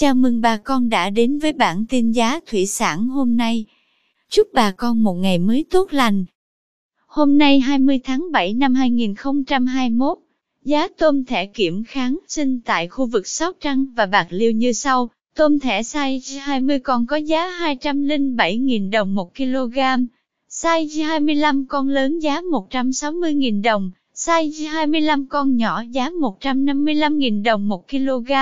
Chào mừng bà con đã đến với bản tin giá thủy sản hôm nay. Chúc bà con một ngày mới tốt lành. Hôm nay 20 tháng 7 năm 2021, giá tôm thẻ kiểm kháng sinh tại khu vực Sóc Trăng và Bạc Liêu như sau. Tôm thẻ size 20 con có giá 207.000 đồng 1 kg, size 25 con lớn giá 160.000 đồng, size 25 con nhỏ giá 155.000 đồng 1 kg.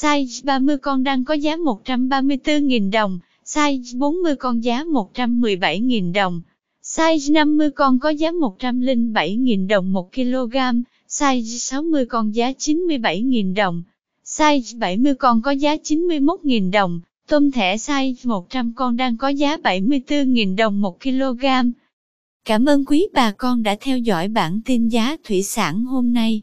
Size 30 con đang có giá 134.000 đồng, size 40 con giá 117.000 đồng, size 50 con có giá 107.000 đồng 1 kg, size 60 con giá 97.000 đồng, size 70 con có giá 91.000 đồng, tôm thẻ size 100 con đang có giá 74.000 đồng 1 kg. Cảm ơn quý bà con đã theo dõi bản tin giá thủy sản hôm nay.